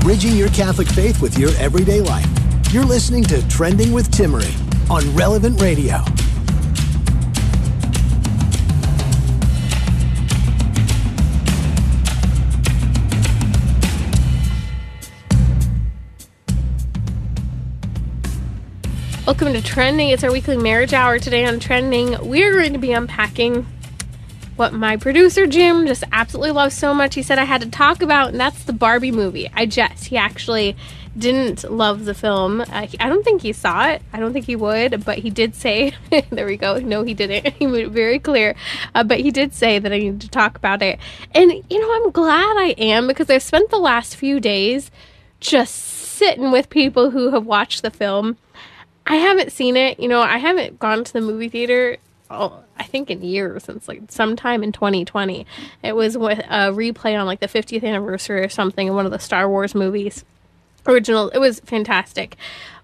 Bridging your Catholic faith with your everyday life. You're listening to Trending with Timmerie on Relevant Radio. Welcome to Trending. It's our weekly marriage hour. Today on Trending, we're going to be unpacking what my producer Jim just absolutely loves so much. He said I had to talk about, and that's the Barbie movie. I jest. He actually didn't love the film. Uh, he, I don't think he saw it. I don't think he would, but he did say, there we go. No, he didn't. He made it very clear. Uh, but he did say that I needed to talk about it. And, you know, I'm glad I am because I've spent the last few days just sitting with people who have watched the film. I haven't seen it. You know, I haven't gone to the movie theater oh, I think in years since like sometime in 2020. It was with a replay on like the 50th anniversary or something in one of the Star Wars movies. Original. It was fantastic.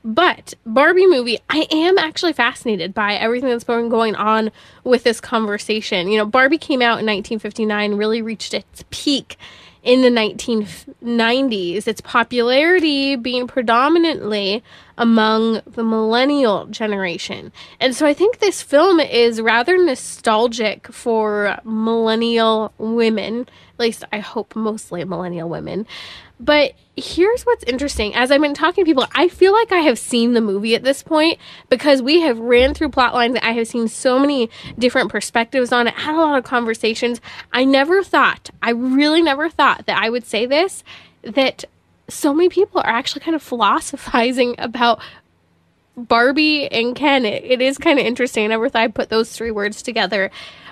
But Barbie movie, I am actually fascinated by everything that's been going on with this conversation. You know, Barbie came out in 1959, really reached its peak in the 1990s, its popularity being predominantly among the millennial generation. And so I think this film is rather nostalgic for millennial women, at least I hope mostly millennial women. But here's what's interesting. As I've been talking to people, I feel like I have seen the movie at this point because we have ran through plot lines. I have seen so many different perspectives on it, had a lot of conversations. I never thought, I really never thought that I would say this, that so many people are actually kind of philosophizing about Barbie and Ken. it, it is kind of interesting. I never thought I'd put those three words together.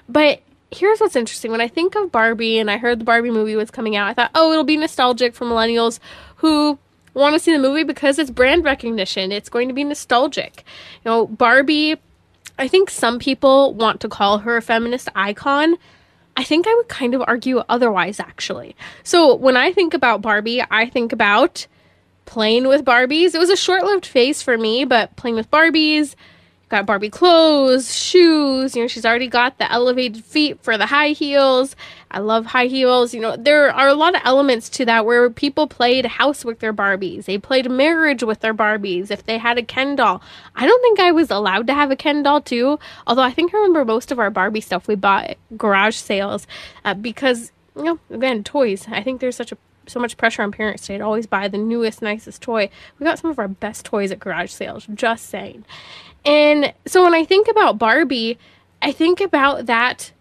But here's what's interesting. When I think of Barbie and I heard the Barbie movie was coming out, I thought, oh, it'll be nostalgic for millennials who want to see the movie because it's brand recognition. It's going to be nostalgic. You know, Barbie, I think some people want to call her a feminist icon. I think I would kind of argue otherwise, actually. So when I think about Barbie, I think about playing with Barbies. It was a short lived phase for me, but playing with Barbies, got Barbie clothes, shoes. You know, she's already got the elevated feet for the high heels. I love high heels. You know, there are a lot of elements to that where people played house with their Barbies. They played marriage with their Barbies. If they had a Ken doll, I don't think I was allowed to have a Ken doll too. Although I think I remember most of our Barbie stuff we bought garage sales uh, because you know, again, toys. I think there's such a so much pressure on parents to always buy the newest, nicest toy. We got some of our best toys at garage sales, just saying. And so when I think about Barbie, I think about that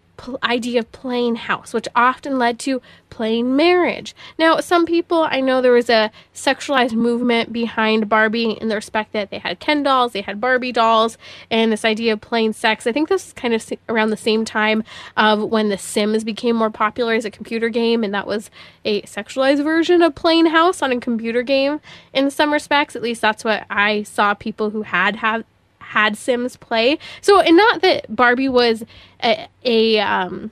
idea of playing house, which often led to playing marriage. Now, some people, I know there was a sexualized movement behind Barbie in the respect that they had Ken dolls, they had Barbie dolls, and this idea of playing sex. I think this is kind of around the same time of when The Sims became more popular as a computer game, and that was a sexualized version of playing house on a computer game in some respects. At least that's what I saw people who had had had Sims play. So, and not that Barbie was a, a um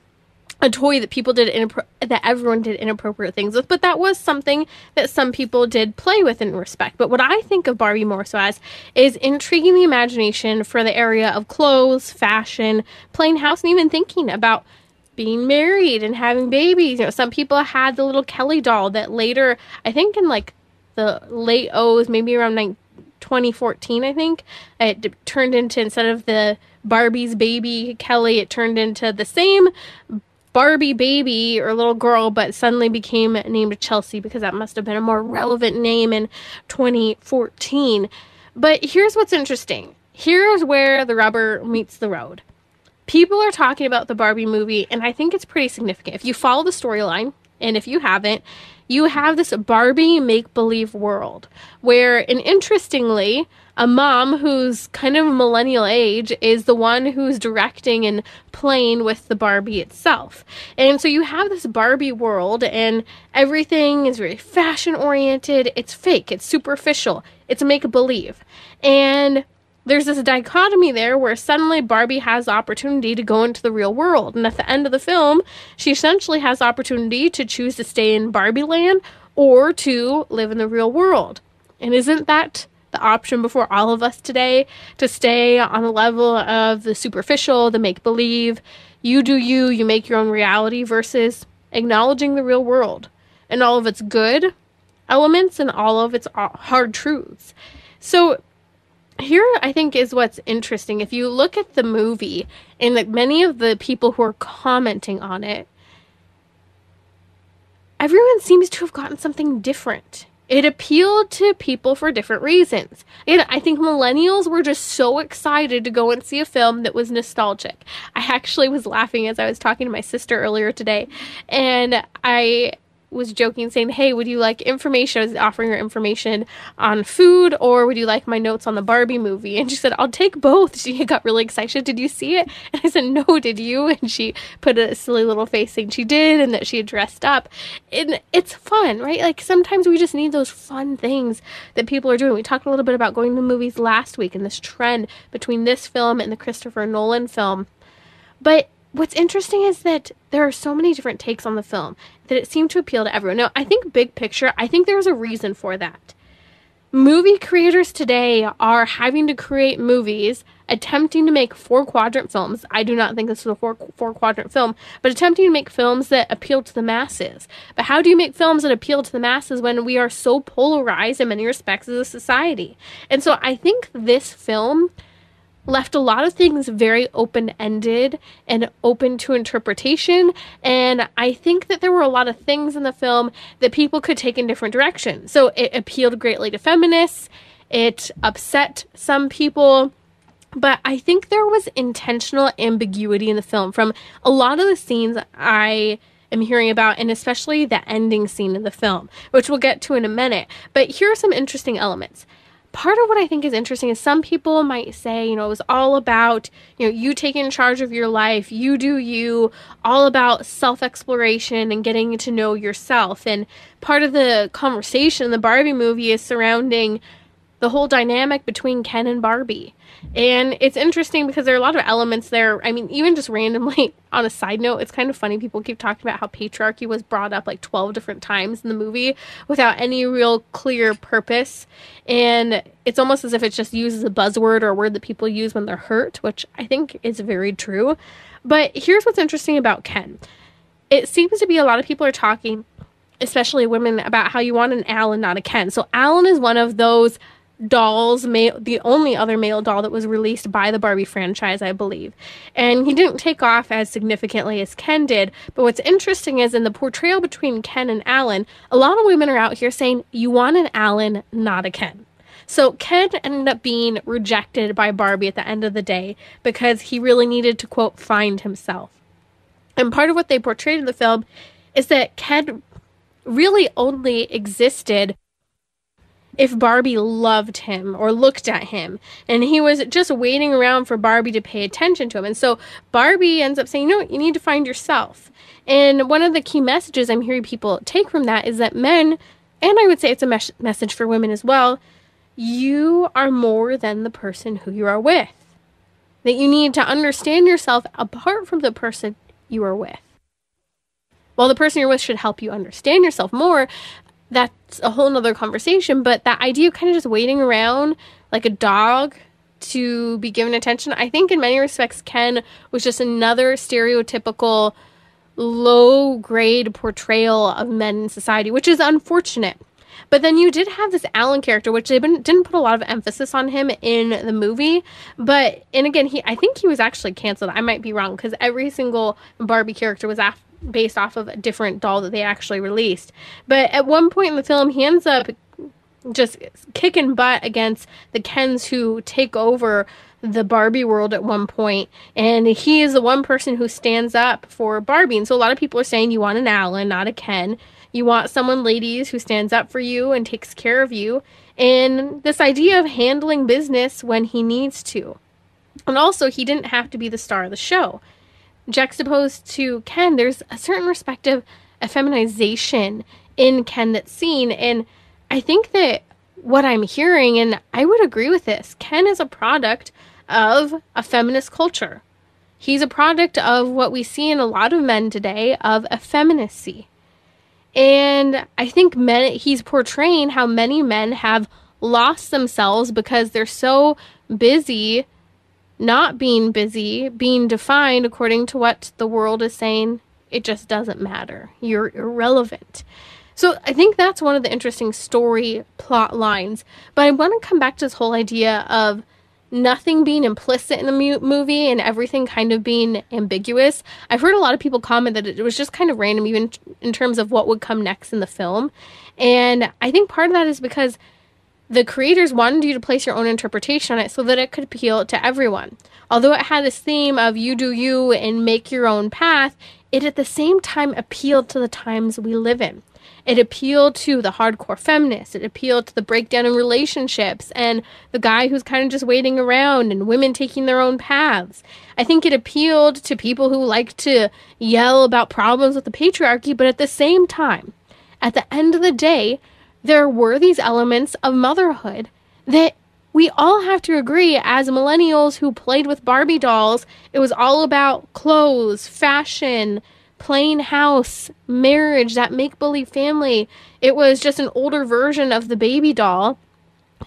a toy that people did inappro- that everyone did inappropriate things with, but that was something that some people did play with and respect. But what I think of Barbie more so as is intriguing the imagination for the area of clothes, fashion, playing house, and even thinking about being married and having babies. You know, some people had the little Kelly doll that later, I think in like the late O's, maybe around 19, 2014, I think. It turned into instead of the Barbie's baby Kelly, it turned into the same Barbie baby or little girl, but suddenly became named Chelsea because that must have been a more relevant name in 2014. But here's what's interesting. Here's where the rubber meets the road. People are talking about the Barbie movie, and I think it's pretty significant. If you follow the storyline, and if you haven't, you have this Barbie make believe world where, and interestingly, a mom who's kind of millennial age is the one who's directing and playing with the Barbie itself. And so you have this Barbie world, and everything is very fashion oriented. It's fake, it's superficial, it's make believe. And there's this dichotomy there where suddenly Barbie has the opportunity to go into the real world. And at the end of the film, she essentially has the opportunity to choose to stay in Barbie land or to live in the real world. And isn't that the option before all of us today to stay on the level of the superficial, the make believe? You do you, you make your own reality versus acknowledging the real world and all of its good elements and all of its uh, hard truths. So here I think is what's interesting. If you look at the movie and like many of the people who are commenting on it, everyone seems to have gotten something different. It appealed to people for different reasons. And I think millennials were just so excited to go and see a film that was nostalgic. I actually was laughing as I was talking to my sister earlier today, and I was joking, saying, Hey, would you like information? I was offering her information on food, or would you like my notes on the Barbie movie? And she said, I'll take both. She got really excited. Did you see it? And I said, No, did you? And she put a silly little face saying she did and that she had dressed up. And it's fun, right? Like sometimes we just need those fun things that people are doing. We talked a little bit about going to movies last week and this trend between this film and the Christopher Nolan film. But what's interesting is that there are so many different takes on the film that it seemed to appeal to everyone. Now, I think big picture, I think there's a reason for that. Movie creators today are having to create movies attempting to make four quadrant films. I do not think this is a four, four quadrant film, but attempting to make films that appeal to the masses. But how do you make films that appeal to the masses when we are so polarized in many respects as a society? And so I think this film left a lot of things very open ended and open to interpretation. And I think that there were a lot of things in the film that people could take in different directions. So it appealed greatly to feminists, it upset some people. But I think there was intentional ambiguity in the film from a lot of the scenes I am hearing about, and especially the ending scene in the film, which we'll get to in a minute. But here are some interesting elements part of what I think is interesting is some people might say, you know, it was all about, you know, you taking charge of your life, you do you, all about self exploration and getting to know yourself. And part of the conversation in the Barbie movie is surrounding the whole dynamic between Ken and Barbie. And it's interesting because there are a lot of elements there. I mean, even just randomly on a side note, it's kind of funny. People keep talking about how patriarchy was brought up like 12 different times in the movie without any real clear purpose. And it's almost as if it's just used as a buzzword or a word that people use when they're hurt, which I think is very true. But here's what's interesting about Ken it seems to be a lot of people are talking especially women about how you want an Alan, not a Ken. So Alan is one of those dolls, male, the only other male doll that was released by the Barbie franchise, I believe. And he didn't take off as significantly as Ken did. But what's interesting is in the portrayal between Ken and Alan, a lot of women are out here saying, you want an Alan, not a Ken. So Ken ended up being rejected by Barbie at the end of the day because he really needed to, quote, find himself. And part of what they portrayed in the film is that Ken really only existed if Barbie loved him or looked at him. And he was just waiting around for Barbie to pay attention to him. And so Barbie ends up saying, No, you need to find yourself. And one of the key messages I'm hearing people take from that is that men, and I would say it's a mes- message for women as well, you are more than the person who you are with. That you need to understand yourself apart from the person you are with. While the person you're with should help you understand yourself more, that's a whole nother conversation. But that idea of kind of just waiting around like a dog to be given attention, I think in many respects, Ken was just another stereotypical low grade portrayal of men in society, which is unfortunate. But then you did have this Alan character, which they didn't put a lot of emphasis on him in the movie. But and again, he I think he was actually canceled. I might be wrong because every single Barbie character was af- based off of a different doll that they actually released. But at one point in the film, he ends up just kicking butt against the Kens who take over the Barbie world at one point, and he is the one person who stands up for Barbie. And so a lot of people are saying you want an Alan, not a Ken. You want someone, ladies, who stands up for you and takes care of you. And this idea of handling business when he needs to. And also, he didn't have to be the star of the show. Juxtaposed to Ken, there's a certain respective effeminization in Ken that's seen. And I think that what I'm hearing, and I would agree with this, Ken is a product of a feminist culture. He's a product of what we see in a lot of men today of effeminacy. And I think men he's portraying how many men have lost themselves because they're so busy not being busy, being defined according to what the world is saying. It just doesn't matter. You're irrelevant. So I think that's one of the interesting story plot lines. But I want to come back to this whole idea of nothing being implicit in the mu- movie and everything kind of being ambiguous. I've heard a lot of people comment that it was just kind of random, even in terms of what would come next in the film. And I think part of that is because the creators wanted you to place your own interpretation on it so that it could appeal to everyone. Although it had this theme of you do you and make your own path, it at the same time appealed to the times we live in. It appealed to the hardcore feminist. It appealed to the breakdown in relationships and the guy who's kind of just waiting around and women taking their own paths. I think it appealed to people who like to yell about problems with the patriarchy, but at the same time, at the end of the day, there were these elements of motherhood that we all have to agree as millennials who played with Barbie dolls, it was all about clothes, fashion, plain house, marriage, that make believe family. It was just an older version of the baby doll.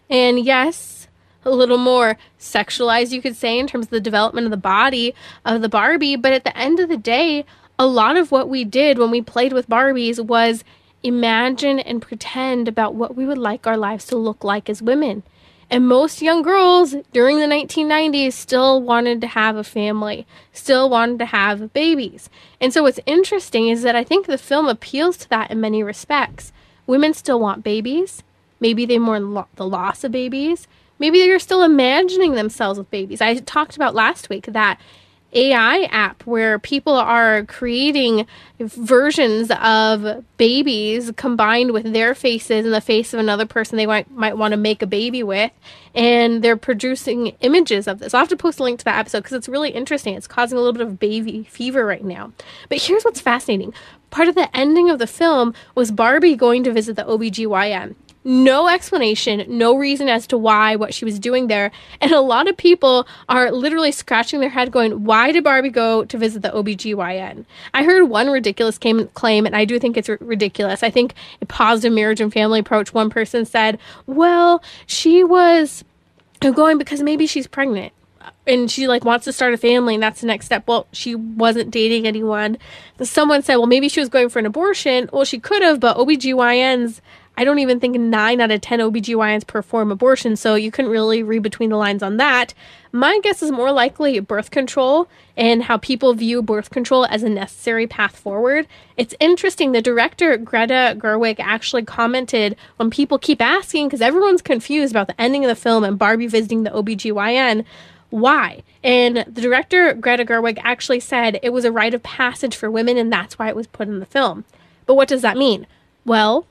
And yes, a little more sexualized, you could say, in terms of the development of the body of the Barbie. But at the end of the day, a lot of what we did when we played with Barbies was imagine and pretend about what we would like our lives to look like as women. And most young girls during the 1990s still wanted to have a family, still wanted to have babies. And so what's interesting is that I think the film appeals to that in many respects. Women still want babies. Maybe they mourn lo- the loss of babies. Maybe they're still imagining themselves with babies. I talked about last week that AI app where people are creating versions of babies combined with their faces and the face of another person they might, might want to make a baby with. And they're producing images of this. I'll have to post a link to that episode because it's really interesting. It's causing a little bit of baby fever right now. But here's what's fascinating part of the ending of the film was Barbie going to visit the OBGYN no explanation, no reason as to why, what she was doing there. And a lot of people are literally scratching their head going, why did Barbie go to visit the OBGYN? I heard one ridiculous claim, and I do think it's r- ridiculous. I think a positive marriage and family approach, one person said, well, she was going because maybe she's pregnant uh, and she like wants to start a family and that's the next step well she wasn't dating anyone someone said well maybe she was going for an abortion well she could have but obgyns I don't even think 9 out of 10 OBGYNs perform abortion, so you couldn't really read between the lines on that. My guess is more likely birth control and how people view birth control as a necessary path forward. It's interesting, the director Greta Gerwig actually commented when people keep asking, because everyone's confused about the ending of the film and Barbie visiting the OBGYN why? And the director, Greta Gerwig, actually said it was a rite of passage for women and that's why it was put in the film. But what does that mean? Well,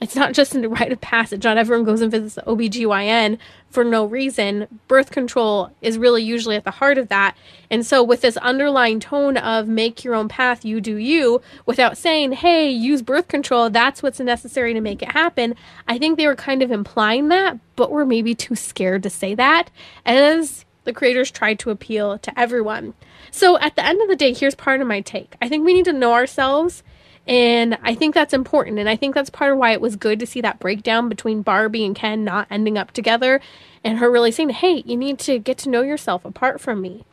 it's not just a rite of passage. Not everyone goes and visits the OBGYN for no reason. Birth control is really usually at the heart of that. And so, with this underlying tone of make your own path, you do you, without saying, hey, use birth control, that's what's necessary to make it happen, I think they were kind of implying that, but were maybe too scared to say that, as the creators tried to appeal to everyone. So, at the end of the day, here's part of my take I think we need to know ourselves and I think that's important. And I think that's part of why it was good to see that breakdown between Barbie and Ken not ending up together and her really saying, hey, you need to get to know yourself apart from me.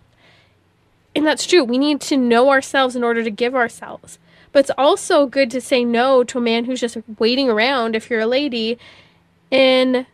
And that's true. We need to know ourselves in order to give ourselves. But it's also good to say no to a man who's just waiting around if you're a lady and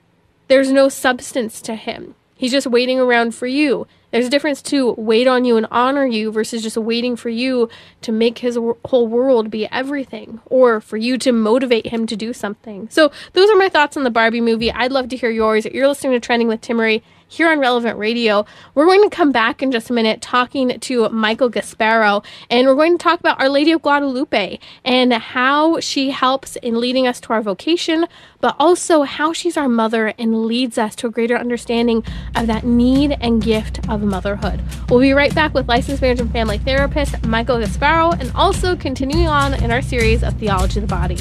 there's no substance to him. He's just waiting around for you. There's a difference to wait on you and honor you versus just waiting for you to make his whole world be everything or for you to motivate him to do something. So, those are my thoughts on the Barbie movie. I'd love to hear yours. You're listening to Trending with Timmerie. Here on Relevant Radio. We're going to come back in just a minute talking to Michael Gasparro, and we're going to talk about Our Lady of Guadalupe and how she helps in leading us to our vocation, but also how she's our mother and leads us to a greater understanding of that need and gift of motherhood. We'll be right back with licensed marriage and family therapist Michael Gasparro, and also continuing on in our series of Theology of the Body.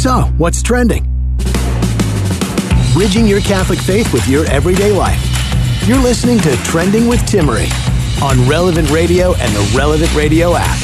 So, what's trending? Bridging your Catholic faith with your everyday life. You're listening to Trending with Timmerie on Relevant Radio and the Relevant Radio app.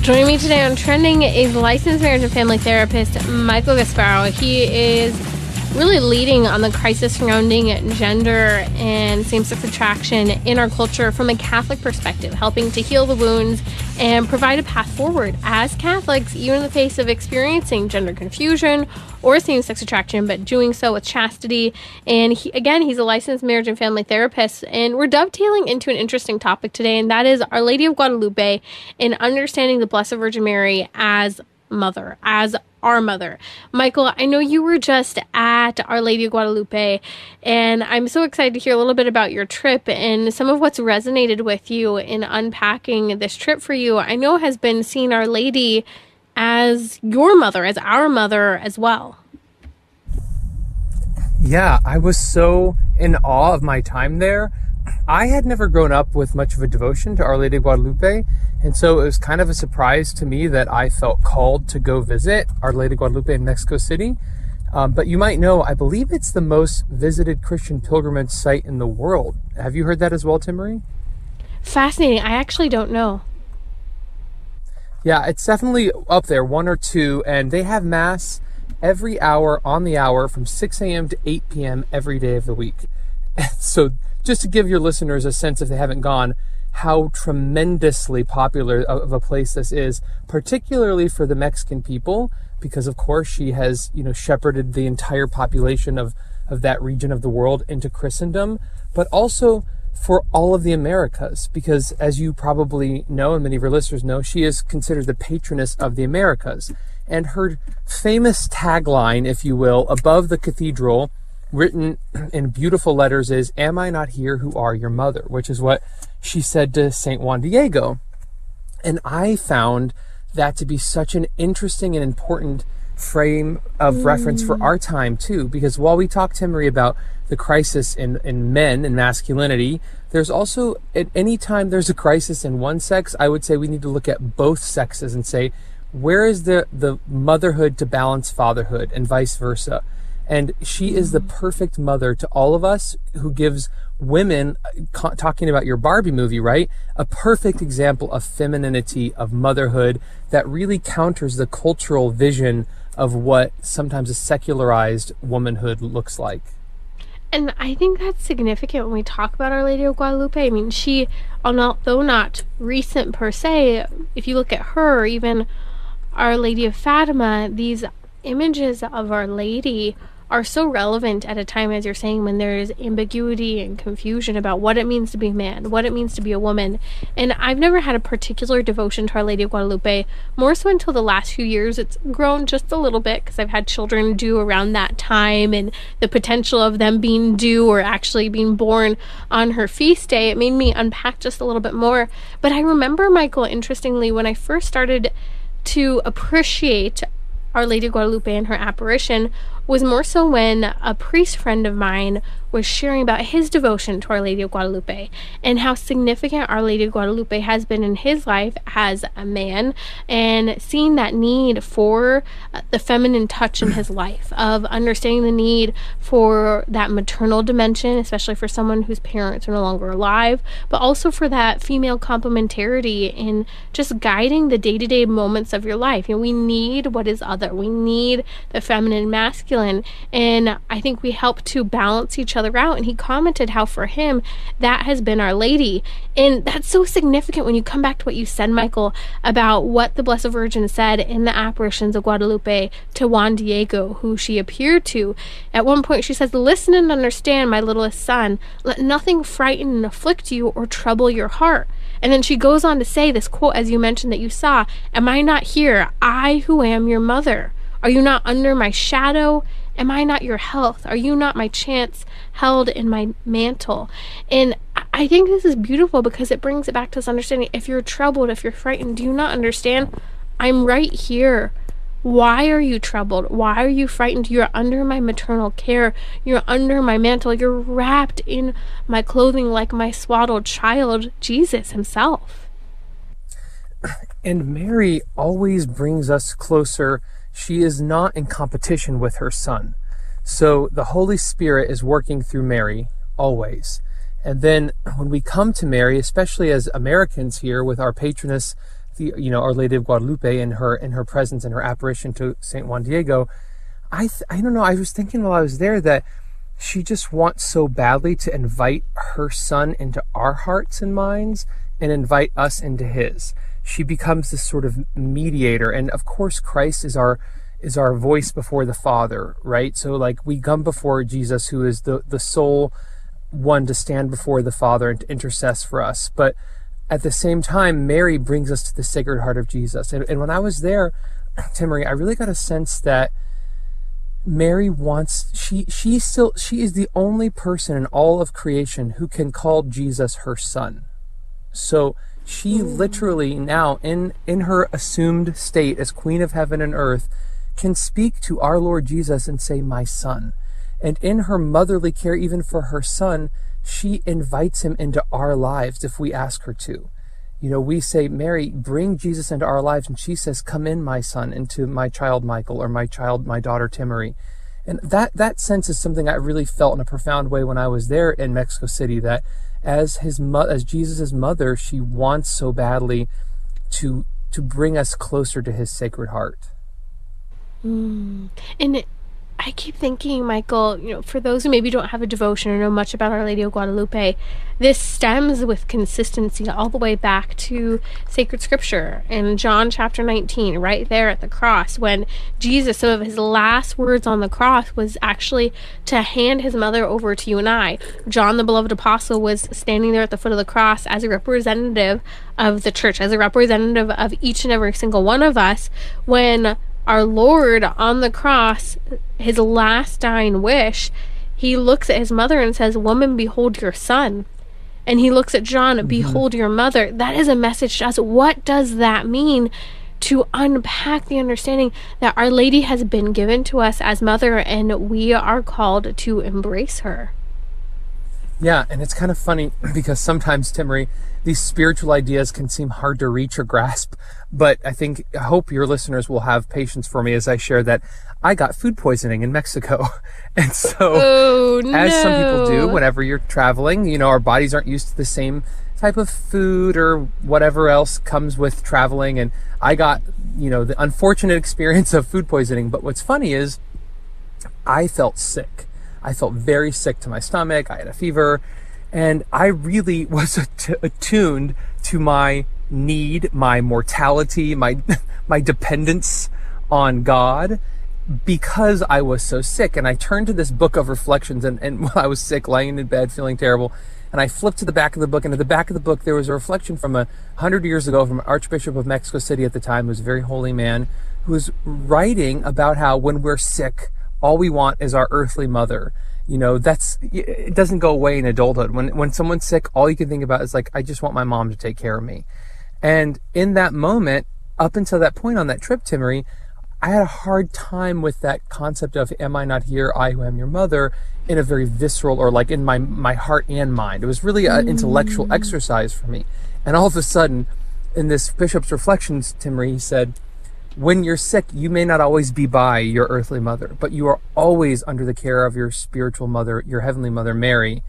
Joining me today on Trending is licensed marriage and family therapist Michael Gasparro. He is really leading on the crisis surrounding gender and same sex attraction in our culture from a Catholic perspective, helping to heal the wounds and provide a path forward as Catholics, even in the face of experiencing gender confusion or same sex attraction, but doing so with chastity. And he, again, he's a licensed marriage and family therapist. And we're dovetailing into an interesting topic today, and that is Our Lady of Guadalupe and understanding the Blessed Virgin Mary as mother, as our mother. Michael, I know you were just at Our Lady of Guadalupe, and I'm so excited to hear a little bit about your trip and some of what's resonated with you in unpacking this trip for you. I know has been seeing Our Lady as your mother, as our mother as well. Yeah, I was so in awe of my time there. I had never grown up with much of a devotion to Our Lady of Guadalupe, and so it was kind of a surprise to me that I felt called to go visit Our Lady of Guadalupe in Mexico City. Um, but you might know, I believe it's the most visited Christian pilgrimage site in the world. Have you heard that as well, Timmerie? Fascinating. I actually don't know. Yeah, it's definitely up there, one or two, and they have mass every hour on the hour from 6 a.m. to 8 p.m. every day of the week. so, just to give your listeners a sense, if they haven't gone, how tremendously popular of a place this is, particularly for the Mexican people, because of course she has, you know, shepherded the entire population of, of that region of the world into Christendom, but also for all of the Americas, because as you probably know, and many of your listeners know, she is considered the patroness of the Americas. And her famous tagline, if you will, above the cathedral, written in beautiful letters, is, Am I not here who are your mother? Which is what she said to St. Juan Diego. And I found that to be such an interesting and important frame of mm. reference for our time too because while we talk Timmerie about the crisis in, in men and masculinity there's also at any time there's a crisis in one sex i would say we need to look at both sexes and say where is the the motherhood to balance fatherhood and vice versa and she is the mm. perfect mother to all of us who gives women uh, talking about your Barbie movie, right? A perfect example of femininity, of motherhood that really counters the cultural vision of what sometimes a secularized womanhood looks like. And I think that's significant when we talk about Our Lady of Guadalupe. I mean, she, although not recent per se, if you look at her, even Our Lady of Fatima, these images of Our Lady are so relevant at a time, as you're saying, when there's ambiguity and confusion about what it means to be a man, what it means to be a woman. And I've never had a particular devotion to Our Lady of Guadalupe, more so until the last few years. It's grown just a little bit because I've had children due around that time and the potential of them being due or actually being born on her feast day. It made me unpack just a little bit more. But I remember, Michael, interestingly, when I first started to appreciate our Lady Guadalupe and her apparition was more so when a priest friend of mine was sharing about his devotion to Our Lady of Guadalupe and how significant Our Lady of Guadalupe has been in his life as a man and seeing that need for uh, the feminine touch in his life of understanding the need for that maternal dimension especially for someone whose parents are no longer alive but also for that female complementarity in just guiding the day-to-day moments of your life you know we need what is other we need the feminine masculine. And I think we help to balance each other out. And he commented how for him, that has been Our Lady. And that's so significant when you come back to what you said, Michael, about what the Blessed Virgin said in the apparitions of Guadalupe to Juan Diego, who she appeared to. At one point, she says, Listen and understand, my littlest son. Let nothing frighten and afflict you or trouble your heart. And then she goes on to say this quote, as you mentioned that you saw Am I not here? I who am your mother. Are you not under my shadow? Am I not your health? Are you not my chance held in my mantle? And I think this is beautiful because it brings it back to this understanding. If you're troubled, if you're frightened, do you not understand? I'm right here. Why are you troubled? Why are you frightened? You're under my maternal care. You're under my mantle. You're wrapped in my clothing like my swaddled child, Jesus Himself. And Mary always brings us closer. She is not in competition with her son. So the Holy Spirit is working through Mary always. And then when we come to Mary, especially as Americans here with our patroness the you know Our Lady of Guadalupe in her in her presence and her apparition to Saint Juan Diego, I th- I don't know. I was thinking while I was there that she just wants so badly to invite her son into our hearts and minds and invite us into his. She becomes this sort of mediator, and of course, Christ is our is our voice before the Father, right? So like we come before Jesus, who is the the sole one to stand before the Father and to intercess for us, but at the same time, Mary brings us to the Sacred Heart of Jesus. And, and when I was there, Timmerie, I really got a sense that Mary wants she she still she is the only person in all of creation who can call Jesus her son. So she mm. literally now in in her assumed state as queen of heaven and earth can speak to our Lord Jesus and say my son. And in her motherly care even for her son, she invites him into our lives if we ask her to. You know, we say, Mary, bring Jesus into our lives. And she says, Come in, my son, into my child Michael or my child, my daughter Timmerie. And that, that sense is something I really felt in a profound way when I was there in Mexico City that as his mo- as Jesus' mother, she wants so badly to to bring us closer to his sacred heart. Mm. And it, I keep thinking, Michael, you know, for those who maybe don't have a devotion or know much about Our Lady of Guadalupe, this stems with consistency all the way back to sacred scripture in John chapter 19, right there at the cross, when Jesus, some of his last words on the cross was actually to hand his mother over to you and I. John, the beloved apostle, was standing there at the foot of the cross as a representative of the church, as a representative of each and every single one of us, when our Lord on the cross, his last dying wish, he looks at his mother and says, Woman, behold your son. And he looks at John, mm-hmm. Behold your mother. That is a message to us. What does that mean? To unpack the understanding that Our Lady has been given to us as mother and we are called to embrace her. Yeah, and it's kind of funny because sometimes, Timmerie, these spiritual ideas can seem hard to reach or grasp. But I think, I hope your listeners will have patience for me as I share that I got food poisoning in Mexico. And so, oh, no. as some people do, whenever you're traveling, you know, our bodies aren't used to the same type of food or whatever else comes with traveling. And I got, you know, the unfortunate experience of food poisoning. But what's funny is I felt sick. I felt very sick to my stomach. I had a fever. And I really was attuned to my need, my mortality, my, my dependence on God because I was so sick. And I turned to this book of reflections and, and while I was sick, lying in bed, feeling terrible. And I flipped to the back of the book, and at the back of the book, there was a reflection from a hundred years ago from Archbishop of Mexico City at the time, who was a very holy man, who was writing about how when we're sick, all we want is our earthly mother you know that's it doesn't go away in adulthood. When when someone's sick all you can think about is like i just want my mom to take care of me. And in that moment up until that point on that trip timmerie i had a hard time with that concept of am i not here? I who am your mother in a very visceral or like in my my heart and mind. It was really an intellectual mm. exercise for me. And all of a sudden in this bishop's reflections timmerie he said when you're sick, you may not always be by your earthly mother, but you are always under the care of your spiritual mother, your heavenly mother, Mary,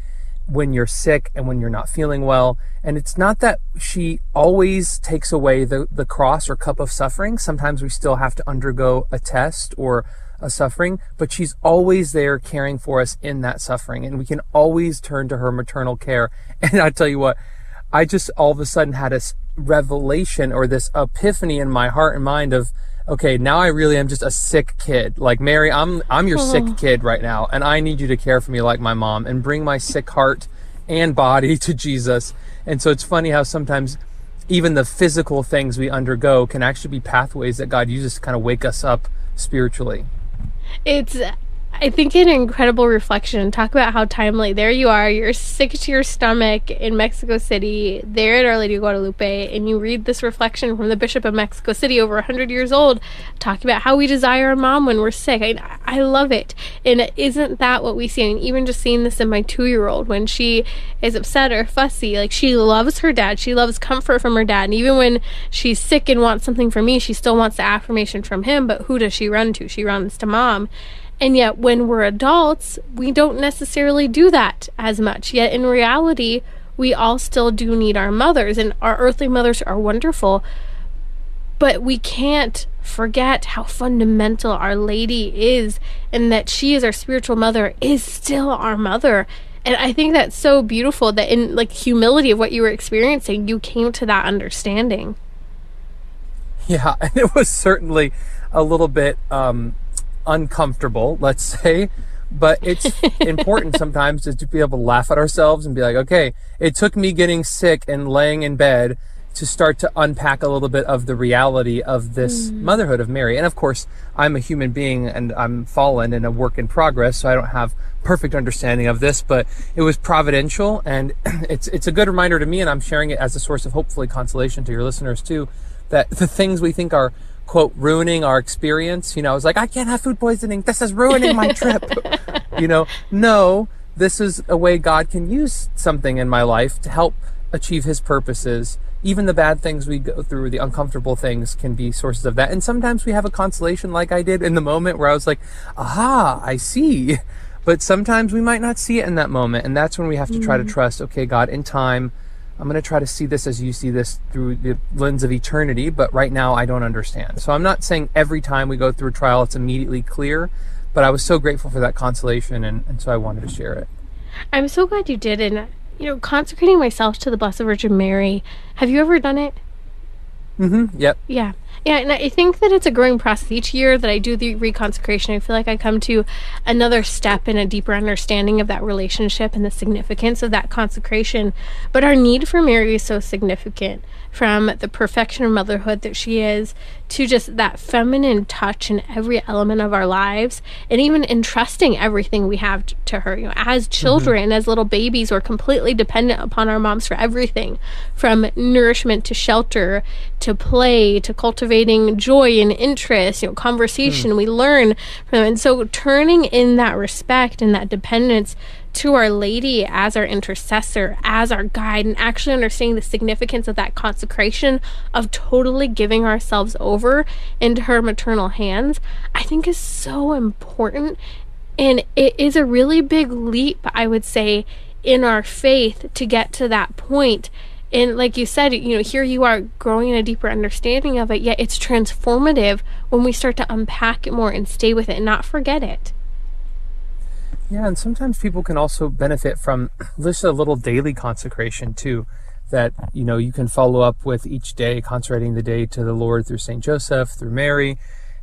when you're sick and when you're not feeling well. And it's not that she always takes away the, the cross or cup of suffering. Sometimes we still have to undergo a test or a suffering, but she's always there caring for us in that suffering. And we can always turn to her maternal care. And I tell you what, I just all of a sudden had this revelation or this epiphany in my heart and mind of, okay, now I really am just a sick kid. Like Mary, I'm I'm your oh. sick kid right now, and I need you to care for me like my mom and bring my sick heart and body to Jesus. And so it's funny how sometimes even the physical things we undergo can actually be pathways that God uses to kind of wake us up spiritually. It's I think an incredible reflection. Talk about how timely. There you are, you're sick to your stomach in Mexico City, there at Our Lady of Guadalupe, and you read this reflection from the Bishop of Mexico City, over 100 years old, talking about how we desire a mom when we're sick. I, I love it. And isn't that what we see? And even just seeing this in my two year old, when she is upset or fussy, like she loves her dad, she loves comfort from her dad. And even when she's sick and wants something from me, she still wants the affirmation from him, but who does she run to? She runs to mom. And yet, when we're adults, we don't necessarily do that as much. Yet, in reality, we all still do need our mothers, and our earthly mothers are wonderful. But we can't forget how fundamental Our Lady is, and that she is our spiritual mother, is still our mother. And I think that's so beautiful that in like humility of what you were experiencing, you came to that understanding. Yeah, and it was certainly a little bit um, uncomfortable, let's say, but it's important sometimes to be able to laugh at ourselves and be like, okay, it took me getting sick and laying in bed to start to unpack a little bit of the reality of this mm. motherhood of Mary. And of course, I'm a human being and I'm fallen and a work in progress, so I don't have perfect understanding of this, but it was providential and it's it's a good reminder to me and I'm sharing it as a source of hopefully consolation to your listeners too that the things we think are quote ruining our experience. You know, I was like, I can't have food poisoning. This is ruining my trip. you know, no, this is a way God can use something in my life to help achieve his purposes. Even the bad things we go through, the uncomfortable things can be sources of that. And sometimes we have a consolation like I did in the moment where I was like, aha, I see. But sometimes we might not see it in that moment. And that's when we have to try to mm. trust, okay, God, in time, I'm going to try to see this as you see this through the lens of eternity, but right now I don't understand. So I'm not saying every time we go through a trial it's immediately clear, but I was so grateful for that consolation, and, and so I wanted to share it. I'm so glad you did. And, you know, consecrating myself to the Blessed Virgin Mary, have you ever done it? Mm hmm. Yep. Yeah. Yeah, and I think that it's a growing process. Each year that I do the reconsecration, I feel like I come to another step in a deeper understanding of that relationship and the significance of that consecration. But our need for Mary is so significant from the perfection of motherhood that she is to just that feminine touch in every element of our lives and even entrusting everything we have to her you know as mm-hmm. children mm-hmm. as little babies we're completely dependent upon our moms for everything from nourishment to shelter to play to cultivating joy and interest you know conversation mm. we learn from them and so turning in that respect and that dependence to Our Lady as our intercessor, as our guide, and actually understanding the significance of that consecration of totally giving ourselves over into her maternal hands, I think is so important. And it is a really big leap, I would say, in our faith to get to that point. And like you said, you know, here you are growing in a deeper understanding of it, yet it's transformative when we start to unpack it more and stay with it and not forget it. Yeah, and sometimes people can also benefit from just a little daily consecration too. That you know you can follow up with each day, consecrating the day to the Lord through Saint Joseph, through Mary,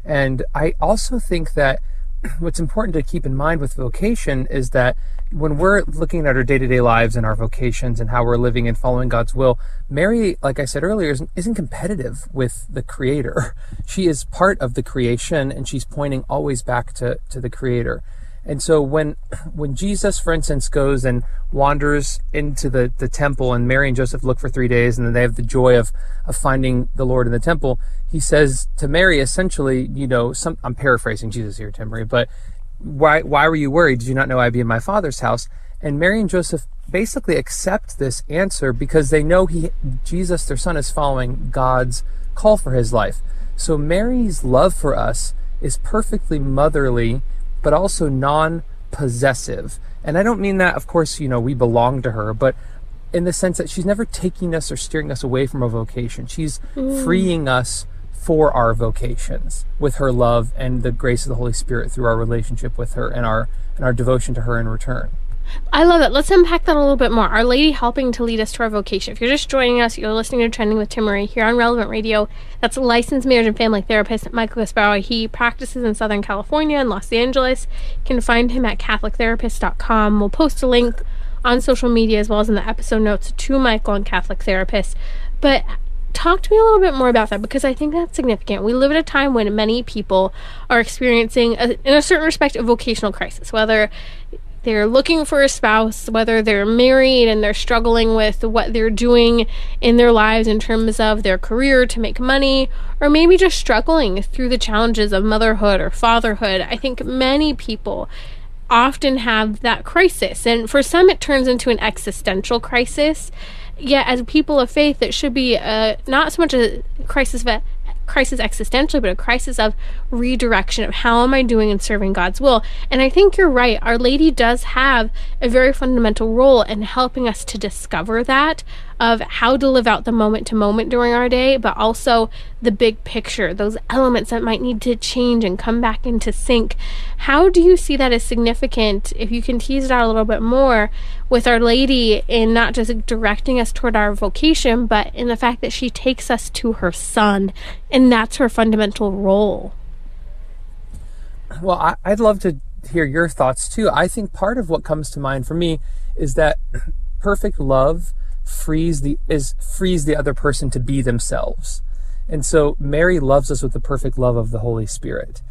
and I also think that what's important to keep in mind with vocation is that when we're looking at our day-to-day lives and our vocations and how we're living and following God's will, Mary, like I said earlier, isn't, isn't competitive with the Creator. She is part of the creation, and she's pointing always back to to the Creator. And so when when Jesus, for instance, goes and wanders into the, the temple and Mary and Joseph look for three days and then they have the joy of, of finding the Lord in the temple, he says to Mary essentially, you know, some I'm paraphrasing Jesus here, Timmerie, but why why were you worried? Did you not know I'd be in my father's house? And Mary and Joseph basically accept this answer because they know he Jesus, their son, is following God's call for his life. So Mary's love for us is perfectly motherly but also non possessive. And I don't mean that, of course, you know, we belong to her, but in the sense that she's never taking us or steering us away from a vocation. She's mm. freeing us for our vocations with her love and the grace of the Holy Spirit through our relationship with her and our and our devotion to her in return. I love it. Let's unpack that a little bit more. Our Lady helping to lead us to our vocation. If you're just joining us, you're listening to Trending with Timmerie here on Relevant Radio. That's a licensed marriage and family therapist, Michael Gasparro. He practices in Southern California and Los Angeles. You can find him at CatholicTherapist.com. We'll post a link on social media as well as in the episode notes to Michael and Catholic Therapist. But talk to me a little bit more about that because I think that's significant. We live at a time when many people are experiencing, a, in a certain respect, a vocational crisis, whether they're looking for a spouse, whether they're married and they're struggling with what they're doing in their lives in terms of their career to make money, or maybe just struggling through the challenges of motherhood or fatherhood. I think many people often have that crisis. And for some, it turns into an existential crisis. Yet, as people of faith, it should be a, not so much a crisis of crisis existentially, but a crisis of redirection of how am I doing in serving God's will. And I think you're right. Our Lady does have a very fundamental role in helping us to discover that of how to live out the moment to moment during our day, but also the big picture, those elements that might need to change and come back into sync. How do you see that as significant, if you can tease it out a little bit more, with Our Lady in not just directing us toward our vocation, but in the fact that she takes us to her Son, and that's her fundamental role? Well, I, I'd love to hear your thoughts too. I think part of what comes to mind for me is that perfect love frees the is frees the other person to be themselves. And so Mary loves us with the perfect love of the Holy Spirit.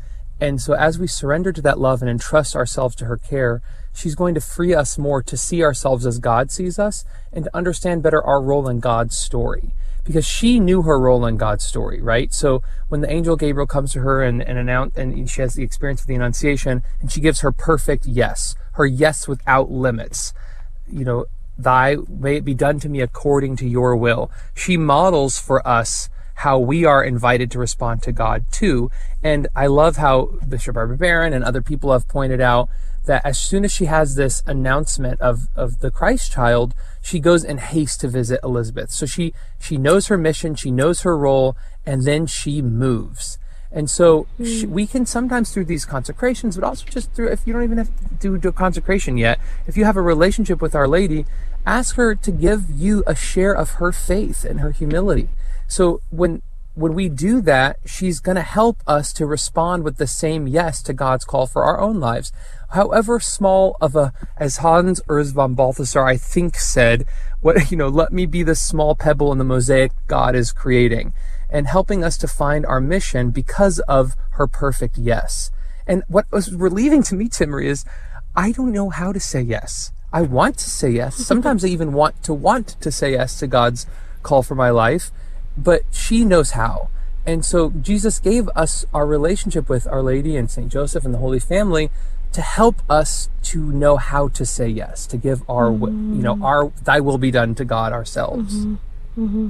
And so as we surrender to that love and entrust ourselves to her care, she's going to free us more to see ourselves as God sees us and to understand better our role in God's story. Because she knew her role in God's story, right? So when the angel Gabriel comes to her and, and announce and she has the experience of the Annunciation and she gives her perfect yes, her yes without limits. You know, Thy may it be done to me according to your will. She models for us how we are invited to respond to God too. And I love how Bishop Barbara Barron and other people have pointed out that as soon as she has this announcement of, of the Christ child, she goes in haste to visit Elizabeth. So she, she knows her mission, she knows her role, and then she moves. And so mm. we can sometimes through these consecrations, but also just through, if you don't even have to do, do a consecration yet, if you have a relationship with Our Lady, ask her to give you a share of her faith and her humility. So when when we do that, she's going to help us to respond with the same yes to God's call for our own lives. However small of a, as Hans Urs von Balthasar, I think said, what, you know, let me be the small pebble in the mosaic God is creating and helping us to find our mission because of her perfect yes. And what was relieving to me, Timmerie, is I don't know how to say yes. I want to say yes. Sometimes I even want to want to say yes to God's call for my life, but she knows how. And so Jesus gave us our relationship with Our Lady and St. Joseph and the Holy Family to help us to know how to say yes, to give our, mm-hmm. you know, our thy will be done to God ourselves. Mm-hmm. Mm-hmm.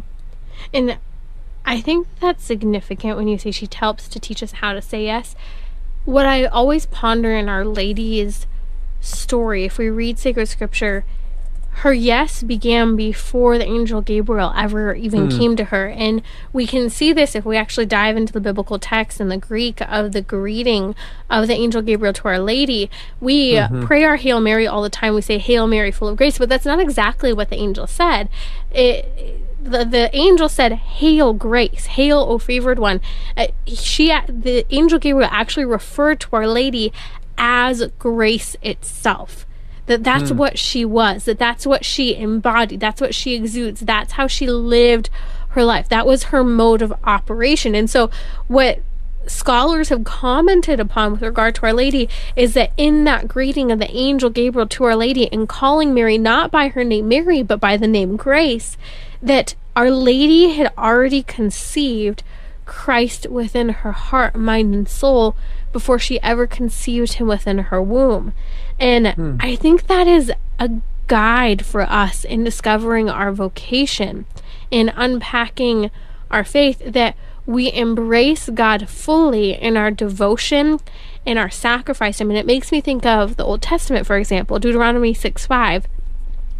And I think that's significant when you say she helps to teach us how to say yes. What I always ponder in Our Lady's story, if we read sacred scripture, her yes began before the angel Gabriel ever even mm. came to her. And we can see this if we actually dive into the biblical text and the Greek of the greeting of the angel Gabriel to Our Lady. We mm-hmm. pray our Hail Mary all the time. We say, Hail Mary, full of grace, but that's not exactly what the angel said. It, the, the angel said, Hail grace, hail, O favored one. Uh, she, the angel Gabriel actually referred to Our Lady as grace itself that that's mm. what she was that that's what she embodied that's what she exudes that's how she lived her life that was her mode of operation and so what scholars have commented upon with regard to Our Lady is that in that greeting of the angel Gabriel to Our Lady and calling Mary not by her name Mary but by the name Grace, that Our Lady had already conceived Christ within her heart, mind, and soul before she ever conceived him within her womb. And hmm. I think that is a guide for us in discovering our vocation, in unpacking our faith, that we embrace God fully in our devotion in our sacrifice. I mean, it makes me think of the Old Testament, for example, Deuteronomy 6 5.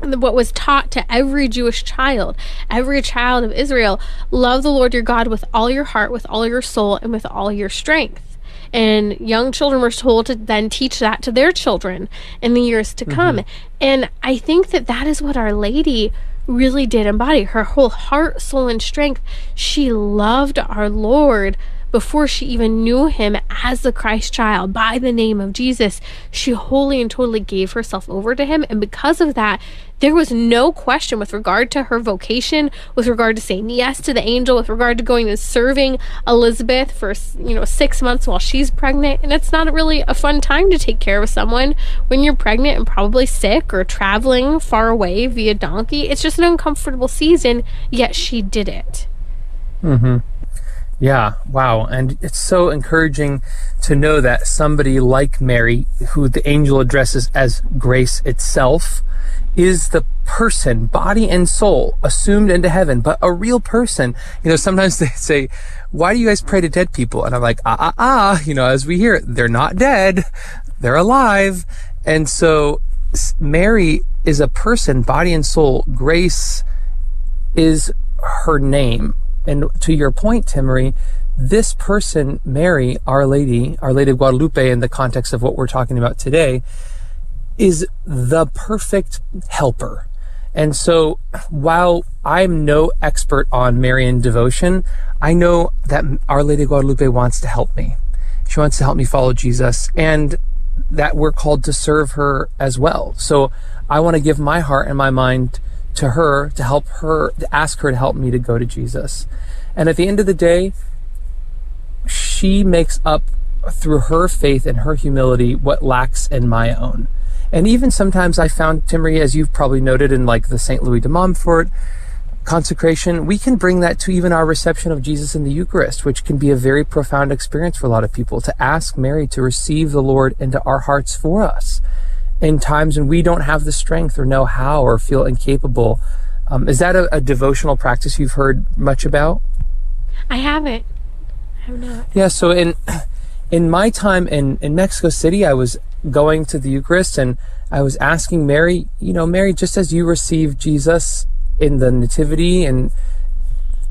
What was taught to every Jewish child, every child of Israel love the Lord your God with all your heart, with all your soul, and with all your strength. And young children were told to then teach that to their children in the years to come. Mm-hmm. And I think that that is what Our Lady really did embody her whole heart, soul, and strength. She loved our Lord before she even knew him as the Christ child by the name of Jesus. She wholly and totally gave herself over to him. And because of that, there was no question with regard to her vocation, with regard to saying yes to the angel, with regard to going and serving Elizabeth for, you know, six months while she's pregnant. And it's not really a fun time to take care of someone when you're pregnant and probably sick or traveling far away via donkey. It's just an uncomfortable season, yet she did it. Mm hmm. Yeah, wow. And it's so encouraging to know that somebody like Mary, who the angel addresses as grace itself, is the person, body and soul, assumed into heaven, but a real person. You know, sometimes they say, why do you guys pray to dead people? And I'm like, ah, ah, ah, you know, as we hear they're not dead. They're alive. And so Mary is a person, body and soul. Grace is her name. And to your point, Timmerie, this person, Mary, Our Lady, Our Lady of Guadalupe, in the context of what we're talking about today, is the perfect helper. And so while I'm no expert on Marian devotion, I know that Our Lady of Guadalupe wants to help me. She wants to help me follow Jesus and that we're called to serve her as well. So I want to give my heart and my mind to her to help her, to ask her to help me to go to Jesus. And at the end of the day, she makes up through her faith and her humility what lacks in my own. And even sometimes I found, Timmerie, as you've probably noted in like the St. Louis de Montfort consecration, we can bring that to even our reception of Jesus in the Eucharist, which can be a very profound experience for a lot of people to ask Mary to receive the Lord into our hearts for us in times when we don't have the strength or know how or feel incapable. Um, is that a, a, devotional practice you've heard much about? I haven't. I have not. Yeah. So in in my time in in Mexico City, I was going to the Eucharist and I was asking Mary, you know, Mary, just as you received Jesus in the Nativity and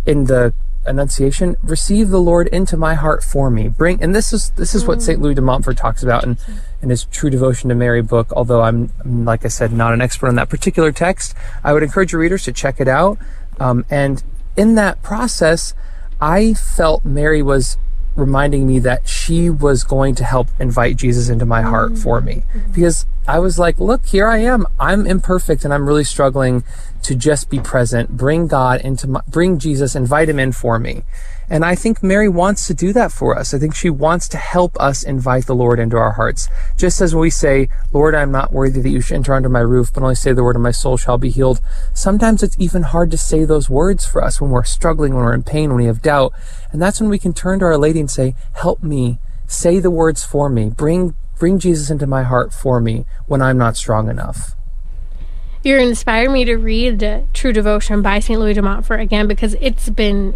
in the Annunciation, receive the Lord into my heart for me. Bring, and this is this is what Saint Louis de Montfort talks about in, in his True Devotion to Mary book. Although I'm, like I said, not an expert on that particular text, I would encourage your readers to check it out. Um, and in that process, I felt Mary was reminding me that she was going to help invite Jesus into my heart mm-hmm. for me. Because I was like, look, here I am. I'm imperfect and I'm really struggling to just be present, bring God into my, bring Jesus, invite him in for me. And I think Mary wants to do that for us. I think she wants to help us invite the Lord into our hearts. Just as we say, Lord, I'm not worthy that you should enter under my roof, but only say the word and my soul shall be healed. Sometimes it's even hard to say those words for us when we're struggling, when we're in pain, when we have doubt. And that's when we can turn to Our Lady and say, help me. Say the words for me. Bring, bring Jesus into my heart for me when I'm not strong enough you're inspiring me to read True Devotion by St. Louis de Montfort again because it's been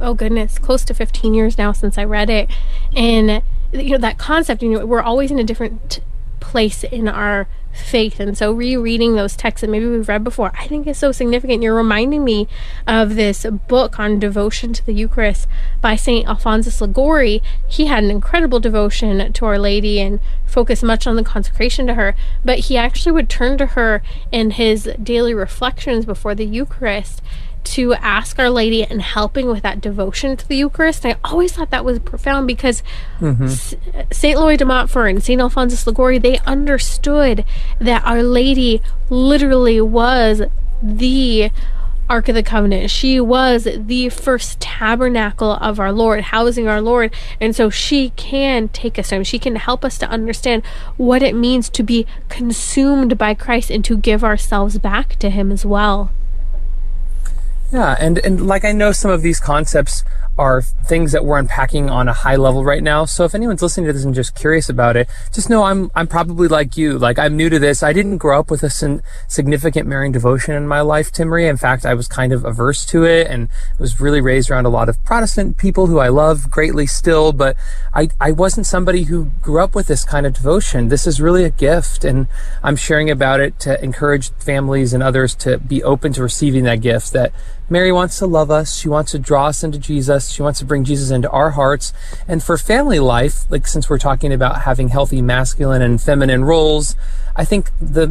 oh goodness, close to 15 years now since I read it. And you know that concept, you know, we're always in a different place in our faith. And so rereading those texts that maybe we've read before, I think is so significant. You're reminding me of this book on devotion to the Eucharist by St. Alphonsus Liguori. He had an incredible devotion to Our Lady and focused much on the consecration to her, but he actually would turn to her in his daily reflections before the Eucharist to ask Our Lady and helping with that devotion to the Eucharist. I always thought that was profound because mm-hmm. St. Louis de Montfort and St. Alphonsus Liguori, they understood that Our Lady literally was the Ark of the Covenant. She was the first tabernacle of our Lord, housing our Lord. And so she can take us home. She can help us to understand what it means to be consumed by Christ and to give ourselves back to Him as well. Yeah, and, and like I know some of these concepts are things that we're unpacking on a high level right now. So if anyone's listening to this and just curious about it, just know I'm I'm probably like you. Like I'm new to this. I didn't grow up with a sin- significant Marian devotion in my life, Timmerie. In fact, I was kind of averse to it and was really raised around a lot of Protestant people who I love greatly still, but I I wasn't somebody who grew up with this kind of devotion. This is really a gift and I'm sharing about it to encourage families and others to be open to receiving that gift that Mary wants to love us. She wants to draw us into Jesus. She wants to bring Jesus into our hearts. And for family life, like since we're talking about having healthy masculine and feminine roles, I think the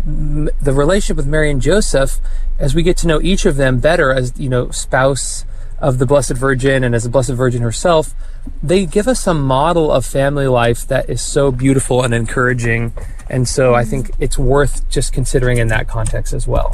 the relationship with Mary and Joseph, as we get to know each of them better as you know spouse of the Blessed Virgin and as the Blessed Virgin herself, they give us a model of family life that is so beautiful and encouraging. And so I think it's worth just considering in that context as well.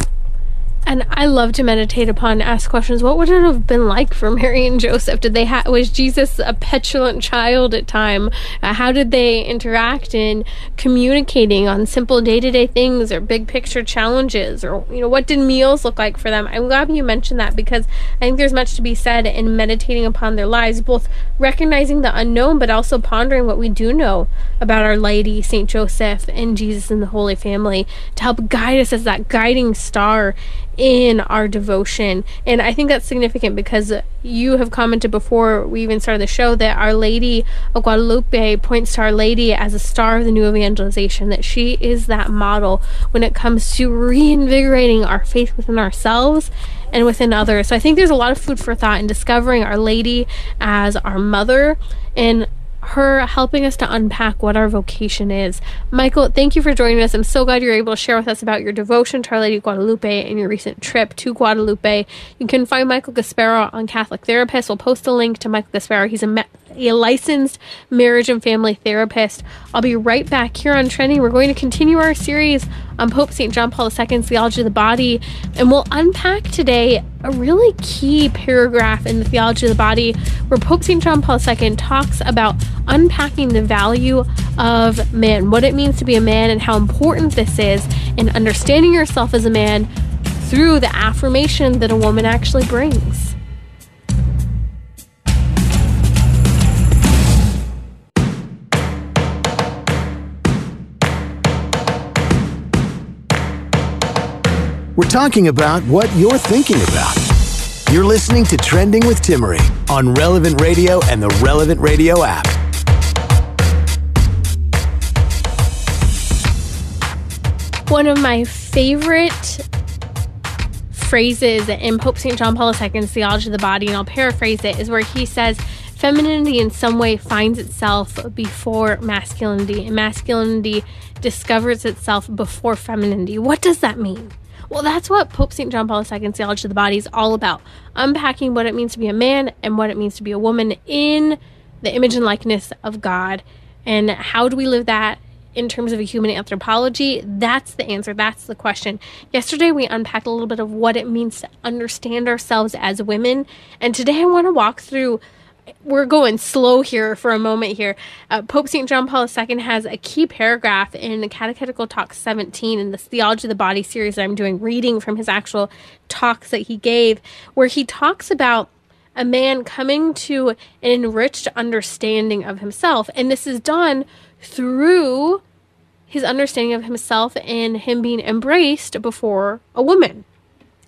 And I love to meditate upon, ask questions. What would it have been like for Mary and Joseph? Did they have was Jesus a petulant child at time? Uh, how did they interact in communicating on simple day to day things or big picture challenges? Or you know, what did meals look like for them? I'm glad you mentioned that because I think there's much to be said in meditating upon their lives, both recognizing the unknown, but also pondering what we do know about Our Lady, Saint Joseph, and Jesus and the Holy Family to help guide us as that guiding star in our devotion. And I think that's significant because you have commented before we even started the show that Our Lady of Guadalupe points to Our Lady as a star of the new evangelization, that she is that model when it comes to reinvigorating our faith within ourselves and within others. So I think there's a lot of food for thought in discovering Our Lady as our mother and her helping us to unpack what our vocation is. Michael, thank you for joining us. I'm so glad you're able to share with us about your devotion to Our Lady Guadalupe and your recent trip to Guadalupe. You can find Michael Gasparro on Catholic Therapist. We'll post a link to Michael Gasparro. He's a me- a licensed marriage and family therapist. I'll be right back here on Trending. We're going to continue our series on Pope St. John Paul II's Theology of the Body, and we'll unpack today a really key paragraph in the Theology of the Body where Pope St. John Paul II talks about unpacking the value of man, what it means to be a man, and how important this is in understanding yourself as a man through the affirmation that a woman actually brings. We're talking about what you're thinking about. You're listening to Trending with Timmerie on Relevant Radio and the Relevant Radio app. One of my favorite phrases in Pope St. John Paul II's Theology of the Body, and I'll paraphrase it, is where he says, Femininity in some way finds itself before masculinity, and masculinity discovers itself before femininity. What does that mean? Well, that's what Pope St. John Paul II's Theology of the Body is all about unpacking what it means to be a man and what it means to be a woman in the image and likeness of God. And how do we live that in terms of a human anthropology? That's the answer. That's the question. Yesterday, we unpacked a little bit of what it means to understand ourselves as women. And today, I want to walk through we're going slow here for a moment here. Uh, Pope St. John Paul II has a key paragraph in the Catechetical Talk 17 in the Theology of the Body series that I'm doing, reading from his actual talks that he gave, where he talks about a man coming to an enriched understanding of himself. And this is done through his understanding of himself and him being embraced before a woman.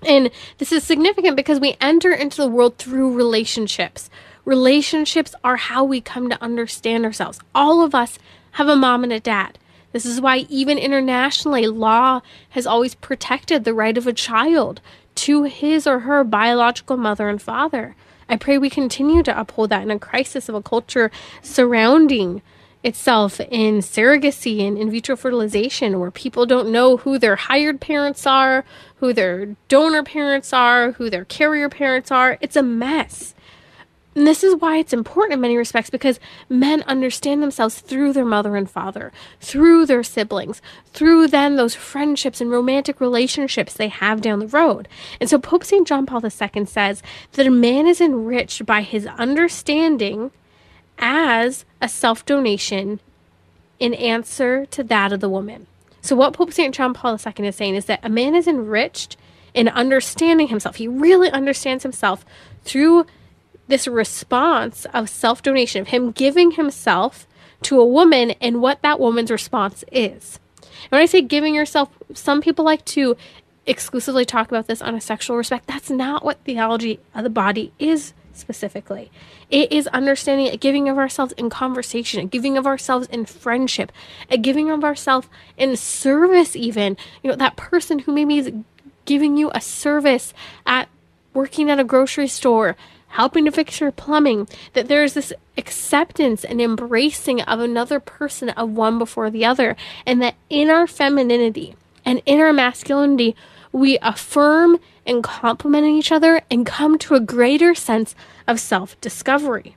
And this is significant because we enter into the world through relationships. Relationships are how we come to understand ourselves. All of us have a mom and a dad. This is why, even internationally, law has always protected the right of a child to his or her biological mother and father. I pray we continue to uphold that in a crisis of a culture surrounding itself in surrogacy and in vitro fertilization, where people don't know who their hired parents are, who their donor parents are, who their carrier parents are. It's a mess. And this is why it's important in many respects because men understand themselves through their mother and father, through their siblings, through then those friendships and romantic relationships they have down the road. And so Pope St. John Paul II says that a man is enriched by his understanding as a self donation in answer to that of the woman. So, what Pope St. John Paul II is saying is that a man is enriched in understanding himself. He really understands himself through this response of self donation, of him giving himself to a woman and what that woman's response is. And when I say giving yourself, some people like to exclusively talk about this on a sexual respect. That's not what theology of the body is specifically. It is understanding a giving of ourselves in conversation, a giving of ourselves in friendship, a giving of ourselves in service, even. You know, that person who maybe is giving you a service at working at a grocery store, helping to fix your plumbing, that there's this acceptance and embracing of another person of one before the other, and that in our femininity and in our masculinity, we affirm and complement each other and come to a greater sense of self discovery.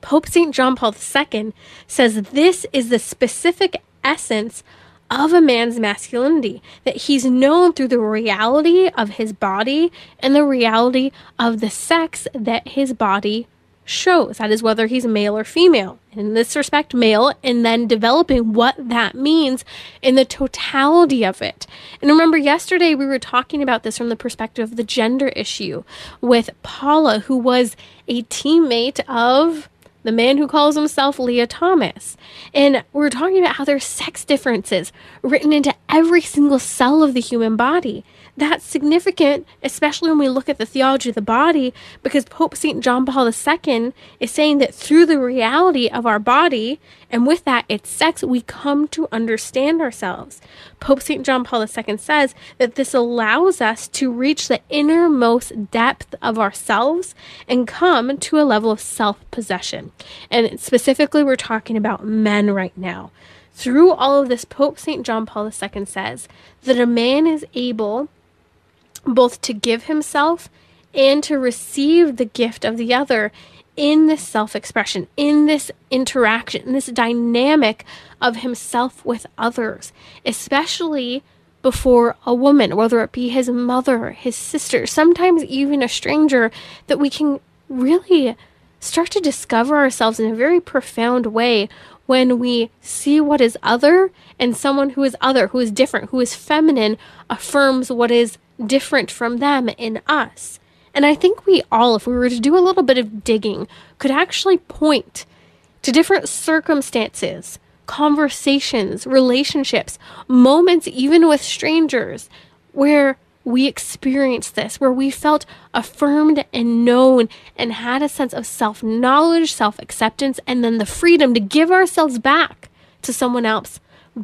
Pope St. John Paul II says this is the specific essence of a man's masculinity, that he's known through the reality of his body and the reality of the sex that his body shows. That is whether he's male or female. In this respect, male, and then developing what that means in the totality of it. And remember, yesterday we were talking about this from the perspective of the gender issue with Paula, who was a teammate of the man who calls himself Leah Thomas. And we're talking about how there's sex differences written into every single cell of the human body that's significant, especially when we look at the theology of the body, because Pope St. John Paul II is saying that through the reality of our body, and with that, its sex, we come to understand ourselves. Pope St. John Paul II says that this allows us to reach the innermost depth of ourselves and come to a level of self possession. And specifically, we're talking about men right now. Through all of this, Pope St. John Paul II says that a man is able both to give himself and to receive the gift of the other in this self expression, in this interaction, in this dynamic of himself with others, especially before a woman, whether it be his mother, his sister, sometimes even a stranger, that we can really start to discover ourselves in a very profound way when we see what is other and someone who is other, who is different, who is feminine, affirms what is different from them in us. And I think we all, if we were to do a little bit of digging, could actually point to different circumstances, conversations, relationships, moments, even with strangers, where we experienced this, where we felt affirmed and known and had a sense of self knowledge, self acceptance, and then the freedom to give ourselves back to someone else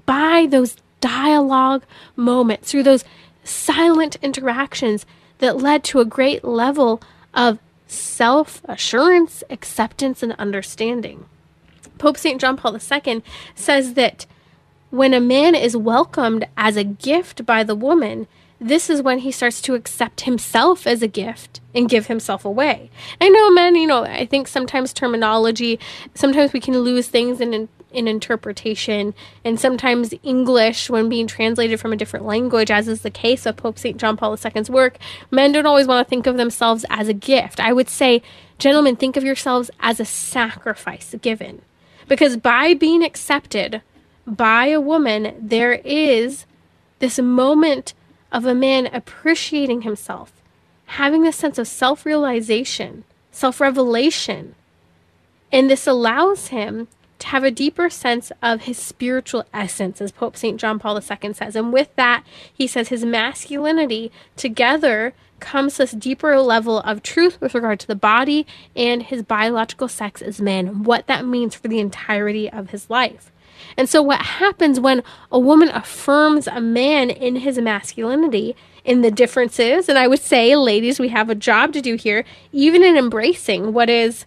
by those dialogue moments, through those silent interactions that led to a great level of self assurance, acceptance, and understanding. Pope St. John Paul II says that when a man is welcomed as a gift by the woman, this is when he starts to accept himself as a gift and give himself away. I know men, you know, I think sometimes terminology, sometimes we can lose things and in interpretation, and sometimes English, when being translated from a different language, as is the case of Pope St. John Paul II's work, men don't always want to think of themselves as a gift. I would say, gentlemen, think of yourselves as a sacrifice given. Because by being accepted by a woman, there is this moment of a man appreciating himself, having this sense of self realization, self revelation. And this allows him to have a deeper sense of his spiritual essence, as Pope St. John Paul II says. And with that, he says his masculinity together comes this deeper level of truth with regard to the body and his biological sex as man, what that means for the entirety of his life. And so, what happens when a woman affirms a man in his masculinity, in the differences, and I would say, ladies, we have a job to do here, even in embracing what is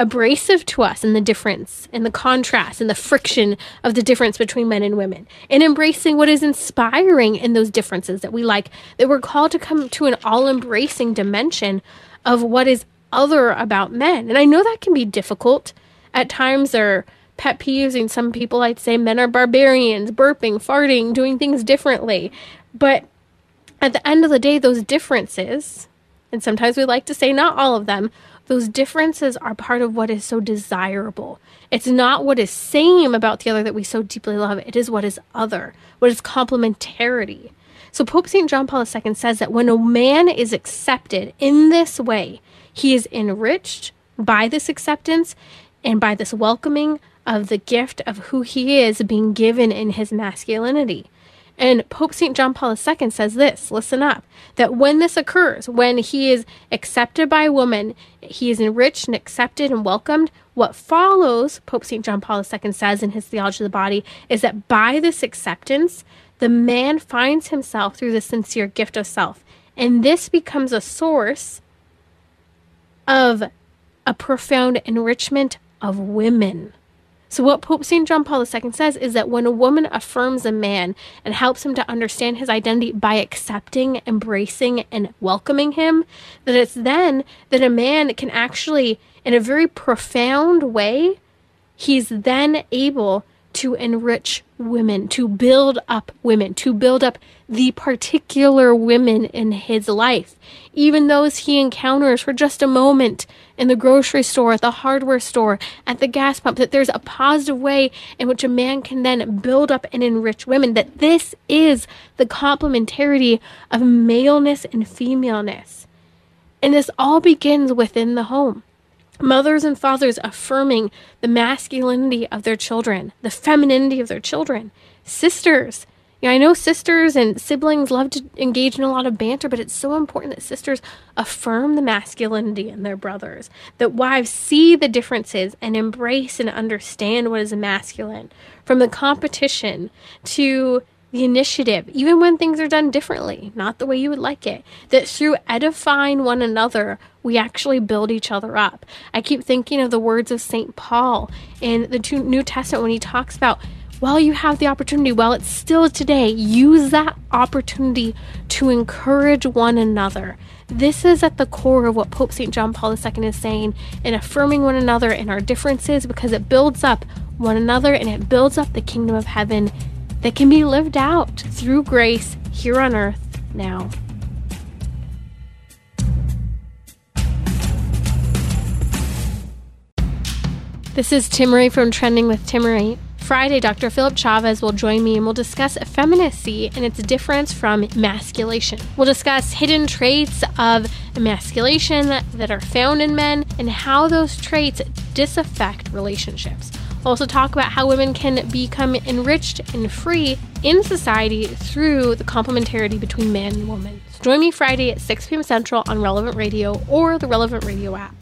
abrasive to us in the difference, in the contrast, in the friction of the difference between men and women, and embracing what is inspiring in those differences that we like, that we're called to come to an all embracing dimension of what is other about men. And I know that can be difficult. At times, are pet peeves, and some people I'd say men are barbarians, burping, farting, doing things differently. But at the end of the day, those differences, and sometimes we like to say not all of them, those differences are part of what is so desirable. It's not what is same about the other that we so deeply love, it is what is other, what is complementarity. So Pope St. John Paul II says that when a man is accepted in this way, he is enriched by this acceptance and by this welcoming of the gift of who he is being given in his masculinity. And Pope St. John Paul II says this listen up that when this occurs, when he is accepted by a woman, he is enriched and accepted and welcomed. What follows, Pope St. John Paul II says in his Theology of the Body, is that by this acceptance, the man finds himself through the sincere gift of self. And this becomes a source of a profound enrichment of women. So, what Pope St. John Paul II says is that when a woman affirms a man and helps him to understand his identity by accepting, embracing, and welcoming him, that it's then that a man can actually, in a very profound way, he's then able to enrich women, to build up women, to build up the particular women in his life, even those he encounters for just a moment in the grocery store, at the hardware store, at the gas pump, that there's a positive way in which a man can then build up and enrich women, that this is the complementarity of maleness and femaleness. And this all begins within the home mothers and fathers affirming the masculinity of their children, the femininity of their children, sisters. You know, I know sisters and siblings love to engage in a lot of banter, but it's so important that sisters affirm the masculinity in their brothers, that wives see the differences and embrace and understand what is masculine, from the competition to the initiative, even when things are done differently, not the way you would like it. That through edifying one another, we actually build each other up. I keep thinking of the words of St. Paul in the New Testament when he talks about while you have the opportunity, while it's still today, use that opportunity to encourage one another. This is at the core of what Pope St. John Paul II is saying in affirming one another in our differences because it builds up one another and it builds up the kingdom of heaven that can be lived out through grace here on earth now. This is Timmerie from Trending with Timmerie. Friday, Dr. Philip Chavez will join me and we'll discuss femininity and its difference from emasculation. We'll discuss hidden traits of emasculation that are found in men and how those traits disaffect relationships also talk about how women can become enriched and free in society through the complementarity between man and woman. So join me Friday at 6 p.m. Central on Relevant Radio or the Relevant Radio app.